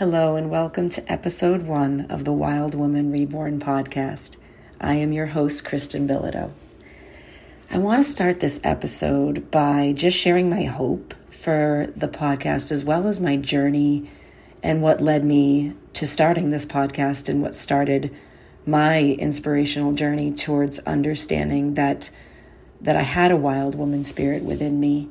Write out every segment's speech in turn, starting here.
Hello, and welcome to episode one of the Wild Woman Reborn podcast. I am your host, Kristen Bilodeau. I want to start this episode by just sharing my hope for the podcast as well as my journey and what led me to starting this podcast and what started my inspirational journey towards understanding that that I had a wild woman spirit within me.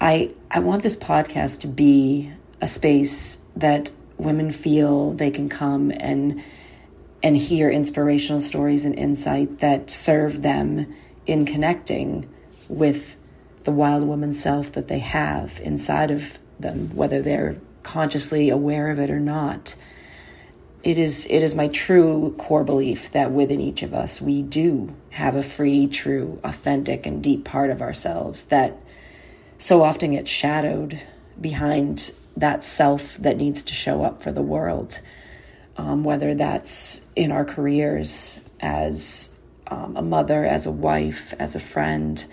I I want this podcast to be a space that women feel they can come and and hear inspirational stories and insight that serve them in connecting with the wild woman self that they have inside of them whether they're consciously aware of it or not. It is it is my true core belief that within each of us we do have a free true authentic and deep part of ourselves that so often gets shadowed behind that self that needs to show up for the world, um, whether that's in our careers as um, a mother, as a wife, as a friend.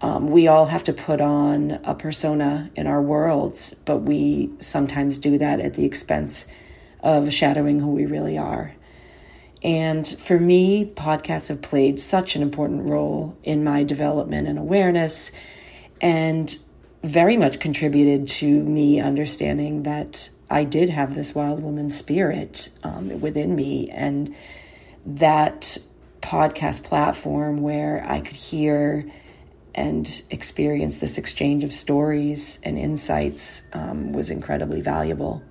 Um, we all have to put on a persona in our worlds, but we sometimes do that at the expense of shadowing who we really are. And for me, podcasts have played such an important role in my development and awareness. And very much contributed to me understanding that I did have this wild woman spirit um, within me, and that podcast platform where I could hear and experience this exchange of stories and insights um, was incredibly valuable.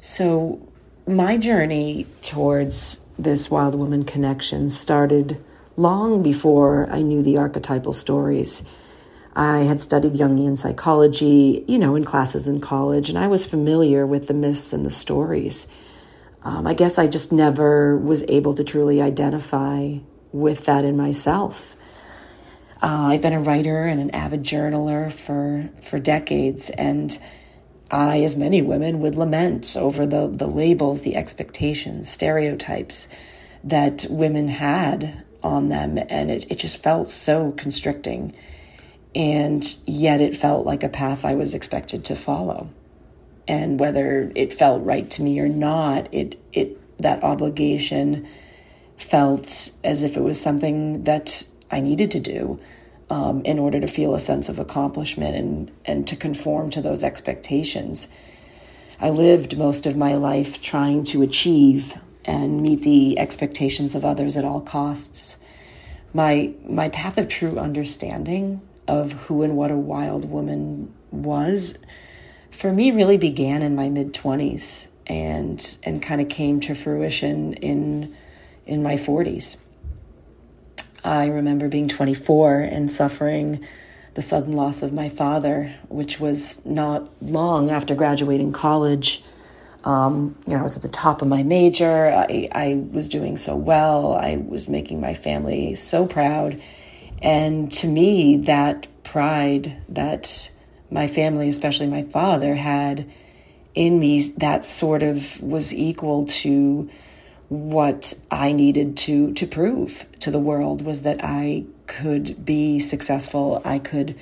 So, my journey towards this wild woman connection started long before I knew the archetypal stories I had studied Jungian psychology, you know, in classes in college, and I was familiar with the myths and the stories. Um, I guess I just never was able to truly identify with that in myself. Uh, I've been a writer and an avid journaler for for decades, and I, as many women, would lament over the the labels, the expectations, stereotypes that women had on them, and it, it just felt so constricting and yet it felt like a path I was expected to follow. And whether it felt right to me or not, it it that obligation felt as if it was something that I needed to do um, in order to feel a sense of accomplishment and and to conform to those expectations. I lived most of my life trying to achieve and meet the expectations of others at all costs. My my path of true understanding of who and what a wild woman was for me really began in my mid 20s and and kind of came to fruition in in my 40s. I remember being 24 and suffering the sudden loss of my father, which was not long after graduating college. Um, you know, I was at the top of my major. I, I was doing so well. I was making my family so proud. And to me, that pride that my family, especially my father, had in me, that sort of was equal to what I needed to to prove to the world was that I could be successful. I could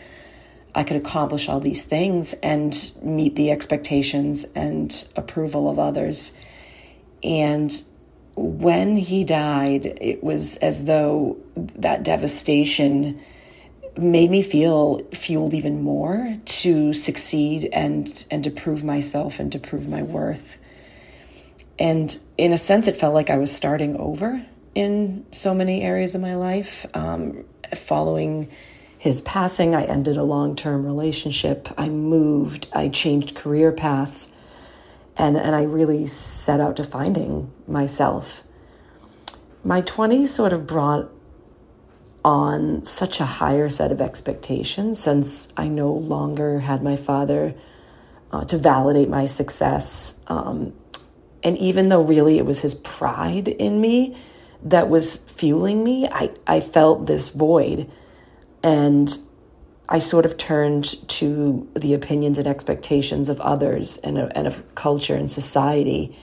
I could accomplish all these things and meet the expectations and approval of others. And when he died, it was as though that devastation made me feel fueled even more to succeed and and to prove myself and to prove my worth. And in a sense, it felt like I was starting over in so many areas of my life. Um, following his passing, I ended a long term relationship. I moved. I changed career paths and and I really set out to finding myself. My 20s sort of brought on such a higher set of expectations since I no longer had my father uh, to validate my success. Um, and even though really it was his pride in me that was fueling me, I, I felt this void. And I sort of turned to the opinions and expectations of others and, and of culture and society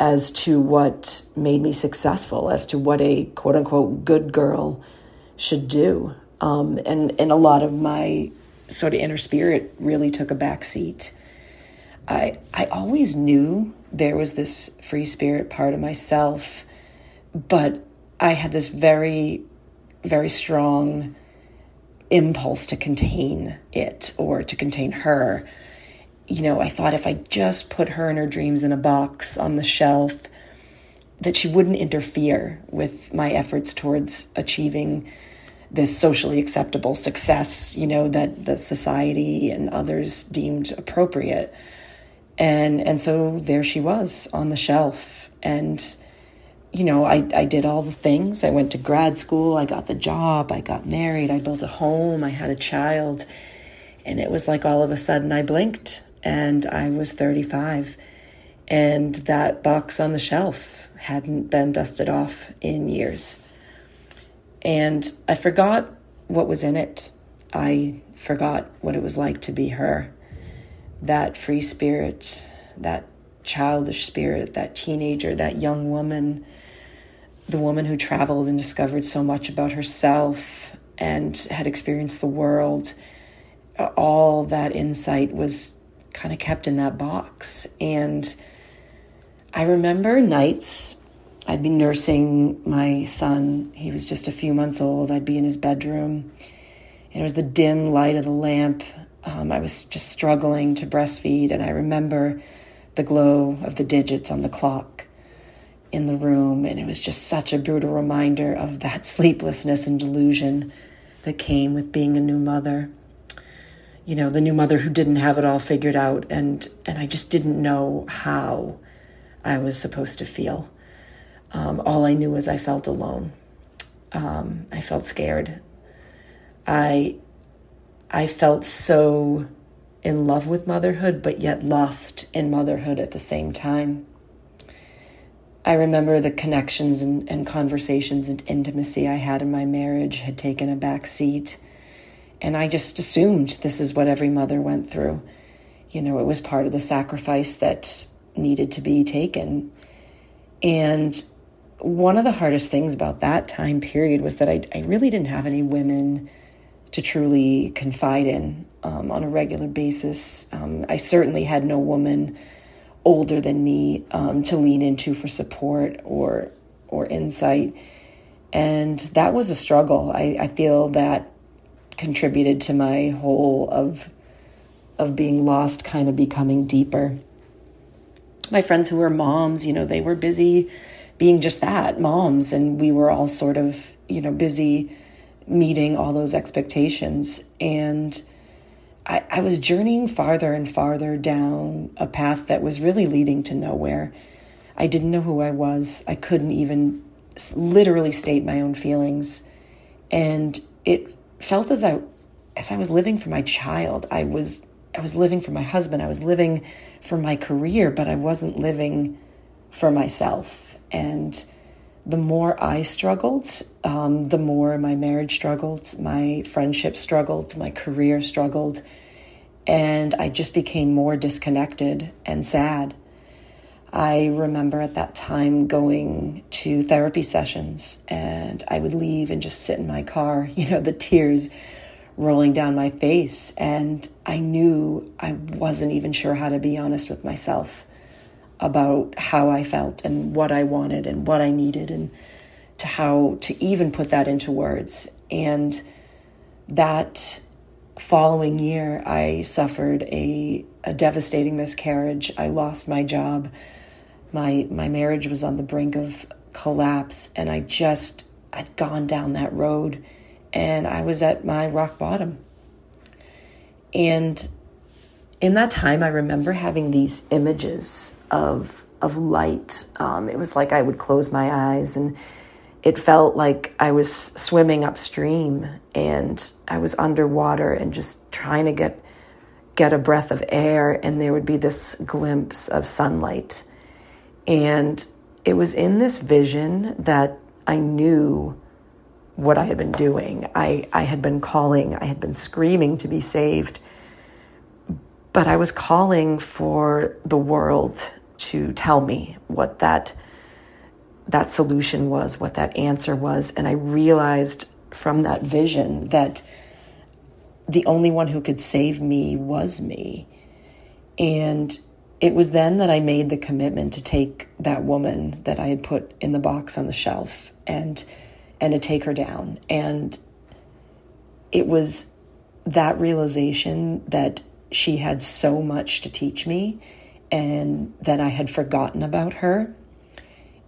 as to what made me successful, as to what a quote unquote good girl should do. Um, and, and a lot of my sort of inner spirit really took a back seat. I, I always knew there was this free spirit part of myself, but I had this very, very strong impulse to contain it or to contain her. You know, I thought if I just put her and her dreams in a box on the shelf, that she wouldn't interfere with my efforts towards achieving this socially acceptable success, you know, that the society and others deemed appropriate. And and so there she was on the shelf. And you know, I, I did all the things. I went to grad school, I got the job, I got married, I built a home, I had a child. And it was like all of a sudden I blinked and I was 35. And that box on the shelf hadn't been dusted off in years. And I forgot what was in it. I forgot what it was like to be her. That free spirit, that childish spirit, that teenager, that young woman, the woman who traveled and discovered so much about herself and had experienced the world. All that insight was kind of kept in that box. And I remember nights I'd be nursing my son. He was just a few months old. I'd be in his bedroom, and it was the dim light of the lamp. Um, I was just struggling to breastfeed, and I remember the glow of the digits on the clock in the room, and it was just such a brutal reminder of that sleeplessness and delusion that came with being a new mother. You know, the new mother who didn't have it all figured out, and and I just didn't know how I was supposed to feel. Um, all I knew was I felt alone. Um, I felt scared. I I felt so in love with motherhood, but yet lost in motherhood at the same time. I remember the connections and, and conversations and intimacy I had in my marriage had taken a back seat. And I just assumed this is what every mother went through. You know, it was part of the sacrifice that needed to be taken. And one of the hardest things about that time period was that I, I really didn't have any women to truly confide in um, on a regular basis. Um, I certainly had no woman older than me um, to lean into for support or or insight, and that was a struggle. I, I feel that contributed to my whole of of being lost, kind of becoming deeper. My friends who were moms, you know, they were busy being just that, moms, and we were all sort of, you know, busy meeting all those expectations. And I, I was journeying farther and farther down a path that was really leading to nowhere. I didn't know who I was. I couldn't even literally state my own feelings. And it felt as I as I was living for my child, I was I was living for my husband, I was living for my career, but I wasn't living for myself. And the more I struggled, um, the more my marriage struggled, my friendship struggled, my career struggled. And I just became more disconnected and sad. I remember at that time going to therapy sessions and I would leave and just sit in my car, you know, the tears rolling down my face. And I knew I wasn't even sure how to be honest with myself about how I felt and what I wanted and what I needed and to how to even put that into words. And that following year, I suffered a, a devastating miscarriage. I lost my job. My, my marriage was on the brink of collapse, and I just, I'd gone down that road and I was at my rock bottom. And in that time, I remember having these images of of light. Um, it was like I would close my eyes, and it felt like I was swimming upstream, and I was underwater, and just trying to get get a breath of air, and there would be this glimpse of sunlight, and it was in this vision that I knew what I had been doing. I, I had been calling, I had been screaming to be saved but I was calling for the world to tell me what that that solution was, what that answer was, and I realized from that vision that the only one who could save me was me. And it was then that I made the commitment to take that woman that I had put in the box on the shelf and and to take her down. And it was that realization that she had so much to teach me and that I had forgotten about her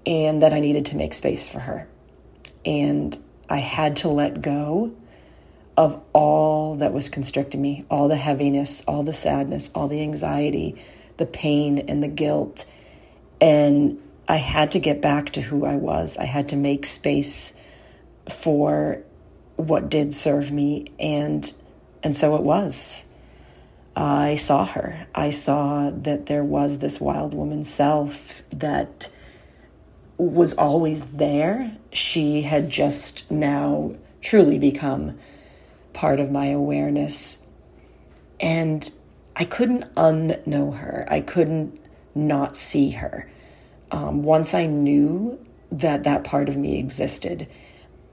and that I needed to make space for her. And I had to let go of all that was constricting me, all the heaviness, all the sadness, all the anxiety, the pain and the guilt. And I had to get back to who I was. I had to make space for what did serve me and and so it was. I saw her. I saw that there was this wild woman self that was always there. She had just now truly become part of my awareness. And I couldn't unknow her. I couldn't not see her. Um, once I knew that that part of me existed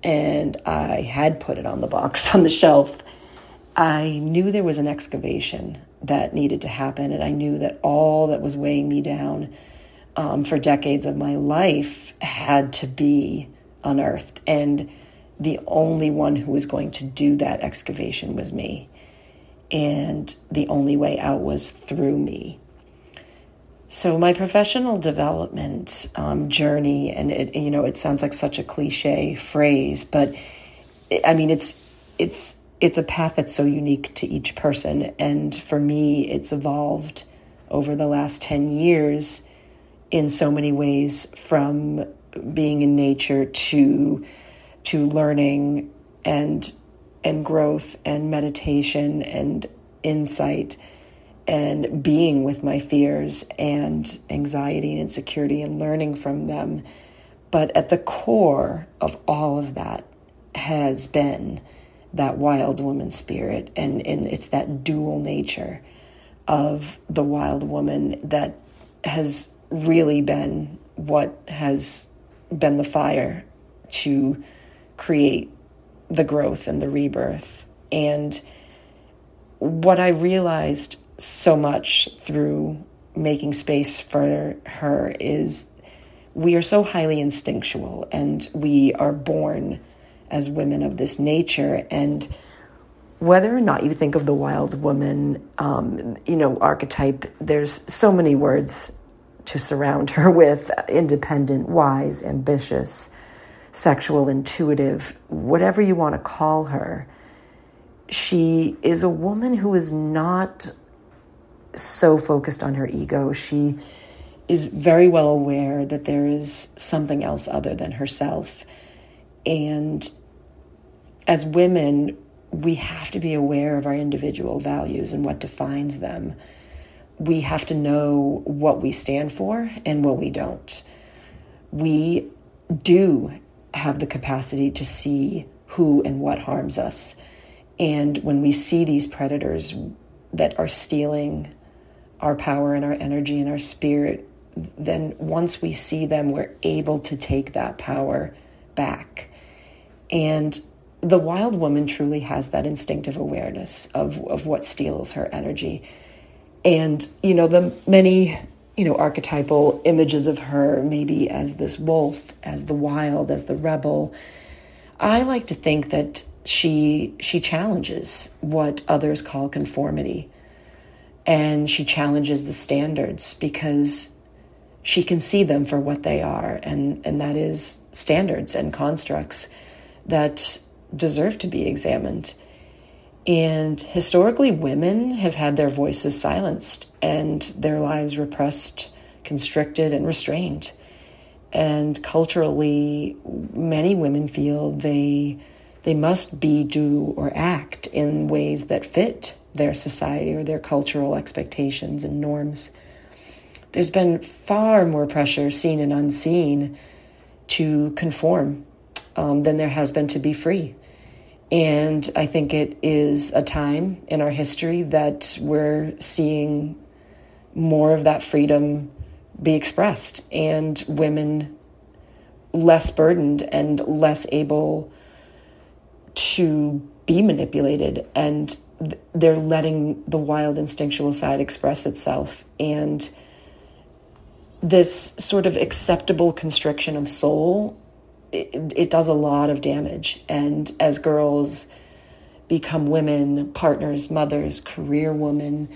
and I had put it on the box on the shelf, I knew there was an excavation that needed to happen. And I knew that all that was weighing me down um, for decades of my life had to be unearthed. And the only one who was going to do that excavation was me. And the only way out was through me. So my professional development um, journey, and it you know it sounds like such a cliche phrase, but I mean it's it's it's a path that's so unique to each person, and for me, it's evolved over the last ten years in so many ways from being in nature to to learning and and growth and meditation and insight and being with my fears and anxiety and insecurity and learning from them but at the core of all of that has been that wild woman spirit and, and it's that dual nature of the wild woman that has really been what has been the fire to create the growth and the rebirth. And what I realized so much through making space for her is we are so highly instinctual and we are born as women of this nature. And whether or not you think of the wild woman, um, you know, archetype, there's so many words to surround her with independent, wise, ambitious, sexual, intuitive, whatever you want to call her. She is a woman who is not so focused on her ego. She is very well aware that there is something else other than herself. And as women, we have to be aware of our individual values and what defines them we have to know what we stand for and what we don't. We do have the capacity to see who and what harms us. And when we see these predators that are stealing our power and our energy and our spirit, then once we see them, we're able to take that power back. And the wild woman truly has that instinctive awareness of, of what steals her energy and, you know, the many, you know, archetypal images of her, maybe as this wolf, as the wild, as the rebel. I like to think that she she challenges what others call conformity and she challenges the standards because she can see them for what they are and and that is standards and constructs that deserve to be examined and historically, women have had their voices silenced and their lives repressed, constricted, and restrained. And culturally, many women feel they they must be, do, or act in ways that fit their society or their cultural expectations and norms. There's been far more pressure, seen and unseen, to conform um, than there has been to be free. And I think it is a time in our history that we're seeing more of that freedom be expressed and women less burdened and less able to be manipulated and they're letting the wild instinctual side express itself and this sort of acceptable constriction of soul, it, it does a lot of damage. And as girls become women, partners, mothers, career women,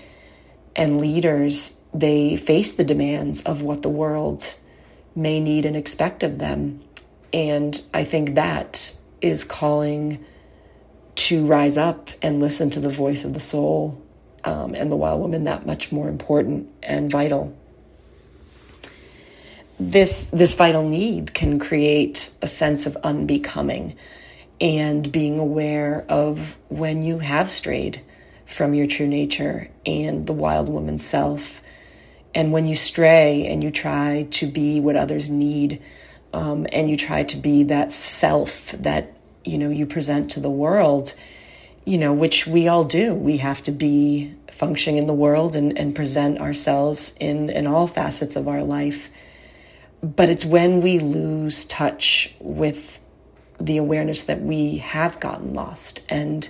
and leaders, they face the demands of what the world may need and expect of them. And I think that is calling to rise up and listen to the voice of the soul um, and the wild woman that much more important and vital. This this vital need can create a sense of unbecoming and being aware of when you have strayed from your true nature and the wild woman self. And when you stray and you try to be what others need, um, and you try to be that self that you know you present to the world, you know, which we all do. We have to be functioning in the world and, and present ourselves in, in all facets of our life. But it's when we lose touch with the awareness that we have gotten lost. And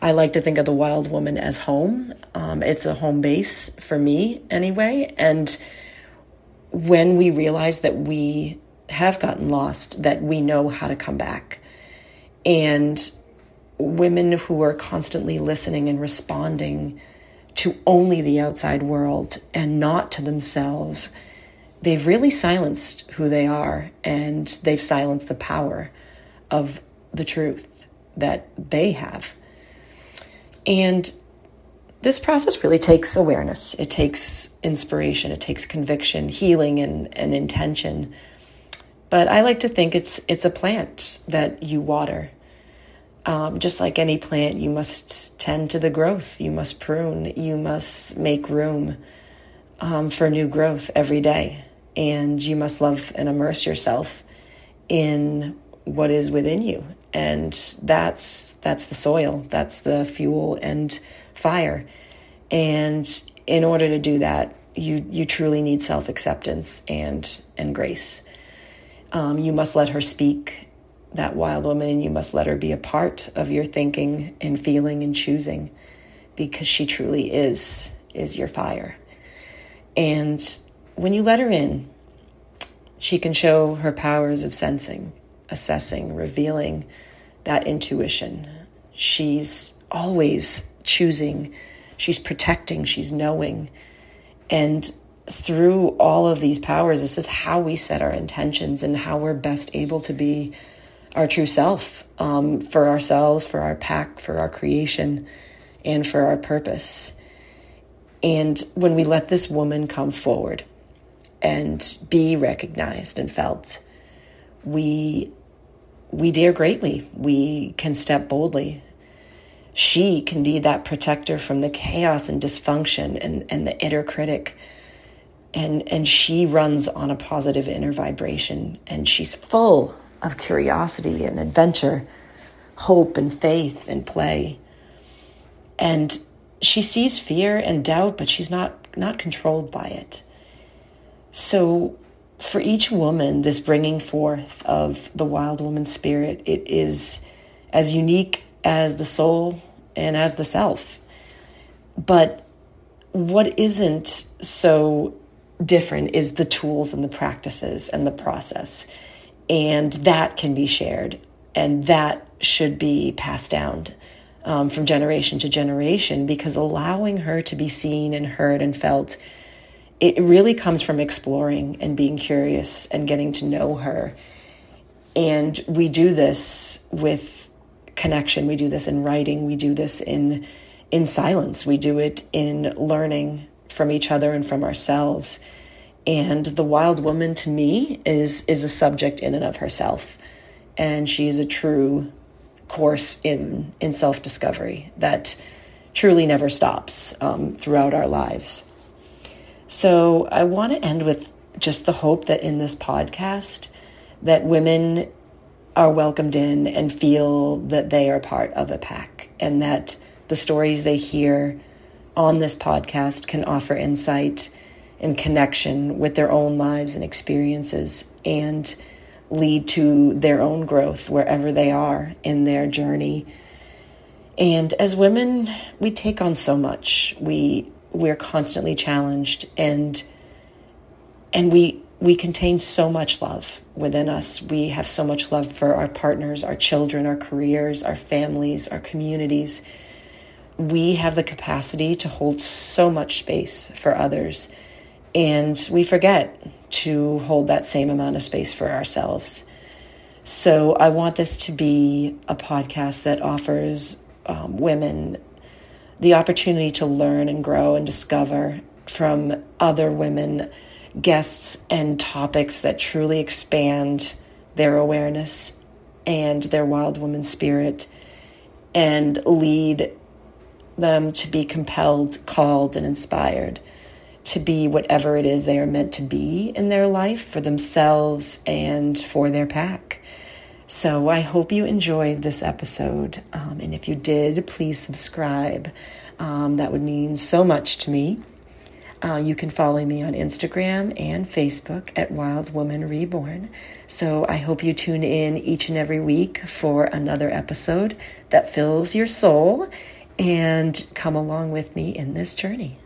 I like to think of the wild woman as home. Um, it's a home base for me, anyway. And when we realize that we have gotten lost, that we know how to come back. And women who are constantly listening and responding to only the outside world and not to themselves, they've really silenced who they are and they've silenced the power of the truth that they have. And this process really takes awareness, it takes inspiration, it takes conviction, healing, and, and intention. But I like to think it's it's a plant that you water um, just like any plant, you must tend to the growth. You must prune. You must make room um, for new growth every day. And you must love and immerse yourself in what is within you. And that's that's the soil. That's the fuel and fire. And in order to do that, you you truly need self acceptance and and grace. Um, you must let her speak that wild woman and you must let her be a part of your thinking and feeling and choosing because she truly is is your fire. And when you let her in, she can show her powers of sensing, assessing, revealing that intuition. She's always choosing, she's protecting, she's knowing. And through all of these powers, this is how we set our intentions and how we're best able to be our true self um, for ourselves, for our pack, for our creation, and for our purpose. And when we let this woman come forward and be recognized and felt, we we dare greatly. We can step boldly. She can be that protector from the chaos and dysfunction and, and the inner critic. And, and she runs on a positive inner vibration and she's full of curiosity and adventure, hope and faith and play. And she sees fear and doubt, but she's not not controlled by it. So for each woman, this bringing forth of the wild woman spirit, it is as unique as the soul and as the self. But what isn't so different is the tools and the practices and the process and that can be shared and that should be passed down um, from generation to generation because allowing her to be seen and heard and felt it really comes from exploring and being curious and getting to know her. And we do this with connection. We do this in writing. We do this in in silence. We do it in learning from each other and from ourselves and the wild woman to me is is a subject in and of herself. And she is a true course in in self-discovery that truly never stops um, throughout our lives. So i want to end with just the hope that in this podcast that women are welcomed in and feel that they are part of a pack and that the stories they hear on this podcast can offer insight in connection with their own lives and experiences and lead to their own growth wherever they are in their journey. And as women, we take on so much. We we're constantly challenged and and we we contain so much love within us. We have so much love for our partners, our children, our careers, our families, our communities. We have the capacity to hold so much space for others, and we forget to hold that same amount of space for ourselves. So, I want this to be a podcast that offers um, women the opportunity to learn and grow and discover from other women guests and topics that truly expand their awareness and their wild woman spirit and lead them to be compelled, called, and inspired to be whatever it is they are meant to be in their life for themselves and for their pack. So I hope you enjoyed this episode. Um, and if you did, please subscribe. Um, that would mean so much to me. Uh, you can follow me on Instagram and Facebook at Wild Woman Reborn. So I hope you tune in each and every week for another episode that fills your soul and come along with me in this journey.